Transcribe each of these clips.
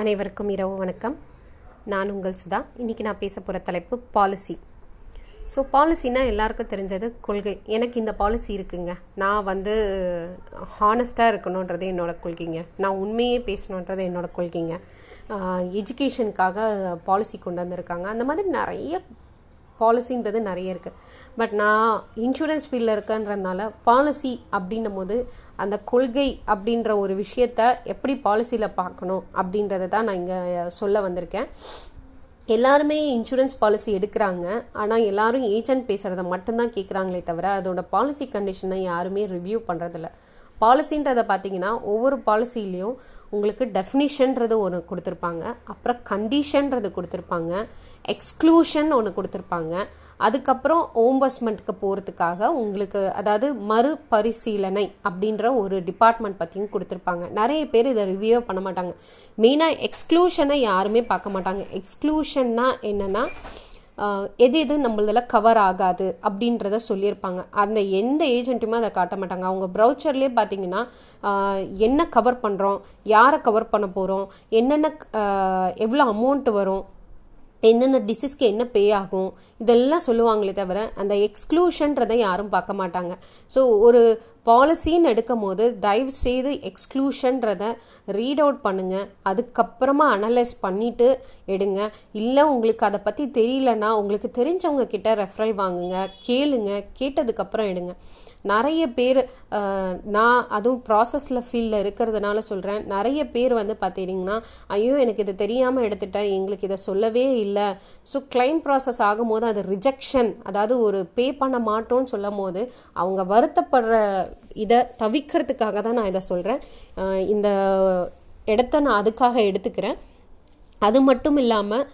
அனைவருக்கும் இரவு வணக்கம். நான் உங்கள் சுதா. இன்றைக்கி நான் பேச போகிற தலைப்பு பாலிசி ஸோ பாலிசினா எல்லாருக்கும் தெரிஞ்சது கொள்கை. எனக்கு இந்த பாலிசி இருக்குங்க. நான் வந்து ஹானஸ்ட்டாக இருக்கணுன்றது என்னோடய கொள்கைங்க. நான் உண்மையே பேசணுன்றது என்னோடய கொள்கைங்க. எஜுகேஷனுக்காக பாலிசி கொண்டு வந்திருக்காங்க. அந்த மாதிரி நிறைய பாலிசின்றது நிறைய இருக்குது பட் நான் இன்சூரன்ஸ் ஃபீல்டில் இருக்கன்றதுனால பாலிசி அப்படின்னும் போது அந்த கொள்கை அப்படின்ற ஒரு விஷயத்த எப்படி பாலிசியில் பார்க்கணும் அப்படின்றத தான் நான் இங்கே சொல்ல வந்திருக்கேன். எல்லாருமே இன்சூரன்ஸ் பாலிசி எடுக்கிறாங்க. ஆனால் எல்லாரும் ஏஜென்ட் பேசுகிறத மட்டும்தான் கேட்குறாங்களே தவிர அதோட பாலிசி கண்டிஷனை யாருமே ரிவ்யூ பண்ணுறதில்ல பாலிசின்றதை பார்த்தீங்கன்னா ஒவ்வொரு பாலிசிலையும் உங்களுக்கு டெஃபினிஷன்றது ஒன்று கொடுத்துருப்பாங்க. அப்புறம் கண்டிஷன்றது கொடுத்துருப்பாங்க. எக்ஸ்க்ளூஷன் ஒன்று கொடுத்துருப்பாங்க. அதுக்கப்புறம் ஓம்பஸ்மெண்ட்டுக்கு போகிறதுக்காக உங்களுக்கு அதாவது மறுபரிசீலனை அப்படின்ற ஒரு டிபார்ட்மெண்ட் பற்றியும் கொடுத்துருப்பாங்க. நிறைய பேர் இதை ரிவ்யூ பண்ண மாட்டாங்க. மெயினாக எக்ஸ்க்ளூஷனை யாருமே பார்க்க மாட்டாங்க. எக்ஸ்க்ளூஷன்னா என்னென்னா எது எது நம்மளதில் கவர் ஆகாது அப்படின்றத சொல்லியிருப்பாங்க. அந்த எந்த ஏஜென்ட்டுமே அதை காட்ட மாட்டாங்க. அவங்க ப்ரௌச்சர்லேயே பார்த்தீங்கன்னா என்ன கவர் பண்ணுறோம் யாரை கவர் பண்ண போகிறோம் என்னென்ன எவ்வளோ அமௌண்ட் வரும் எந்தெந்த டிசீஸ்க்கு என்ன பே ஆகும் இதெல்லாம் சொல்லுவாங்களே தவிர அந்த எக்ஸ்க்ளூஷன்றதை யாரும் பார்க்க மாட்டாங்க. ஸோ ஒரு பாலிசின்னு எடுக்கும் போது தயவு செய்து எக்ஸ்க்ளூஷன்றதை ரீட் அவுட் பண்ணுங்கள் அதுக்கப்புறமா அனலைஸ் பண்ணிவிட்டு எடுங்க. இல்லை உங்களுக்கு அதை பற்றி தெரியலன்னா உங்களுக்கு தெரிஞ்சவங்க கிட்ட ரெஃபரல் வாங்குங்க. கேளுங்க. கேட்டதுக்கப்புறம் எடுங்க. நிறைய பேர் நான் அதுவும் ப்ராசஸில் ஃபீல்டில் இருக்கிறதுனால சொல்கிறேன் நிறைய பேர் வந்து பார்த்தீங்கன்னா ஐயோ எனக்கு இது தெரியாமல் எடுத்துட்டேன். எங்களுக்கு இதை சொல்லவே இல்லை. ஸோ கிளைம் ப்ராசஸ் ஆகும்போது அது ரிஜெக்ஷன் அதாவது ஒரு பே பண்ண மாட்டோம்னு சொல்லும் போது அவங்க வருத்தப்படுற இதை தவிக்கிறதுக்காக தான் நான் இதை சொல்கிறேன் இந்த இடத்த நான் அதுக்காக எடுத்துக்கிறேன். அது மட்டும் இல்லாமல்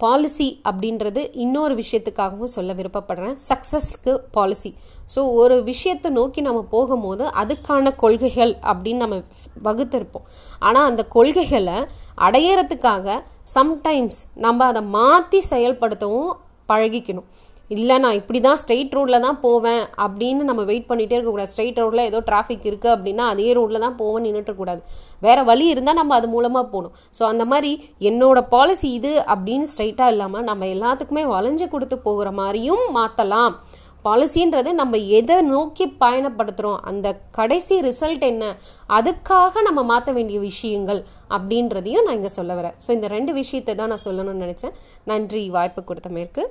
பாலிசி அப்படின்றது இன்னொரு விஷயத்துக்காகவும் சொல்ல விருப்பப்படுறேன். சக்ஸஸ்க்கு பாலிசி ஸோ ஒரு விஷயத்தை நோக்கி நம்ம போகும்போது அதுக்கான கொள்கைகள் அப்படின்னு நம்ம வகுத்திருப்போம். ஆனால் அந்த கொள்கைகளை அடையிறதுக்காக சம்டைம்ஸ் நம்ம அதை மாற்றி செயல்படுத்தவும் பழகிக்கணும். இல்லை நான் இப்படி தான் ஸ்ட்ரெயிட் ரோட்டில் தான் போவேன் அப்படின்னு நம்ம வெயிட் பண்ணிகிட்டே இருக்கக்கூடாது ஸ்ட்ரெயிட் ரோட்டில் ஏதோ டிராஃபிக் இருக்குது அப்படின்னா அதே ரோட்டில் தான் போவேன் நின்றுட்டுருக்கூடாது வேறு வழி இருந்தால் நம்ம அது மூலமாக போகணும். ஸோ அந்த மாதிரி என்னோடய பாலிசி இது அப்படின்னு ஸ்ட்ரைட்டாக இல்லாமல் நம்ம எல்லாத்துக்குமே வளைஞ்சு கொடுத்து போகிற மாதிரியும் மாற்றலாம் பாலிசின்றது நம்ம எதை நோக்கி பயணப்படுத்துகிறோம் அந்த கடைசி ரிசல்ட் என்ன அதுக்காக நம்ம மாற்ற வேண்டிய விஷயங்கள் அப்படின்றதையும் நான் இங்கே சொல்ல வரேன். ஸோ இந்த ரெண்டு விஷயத்தை தான் நான் சொல்லணும்னு நினச்சேன். நன்றி. வாய்ப்பு கொடுத்த மேற்கு.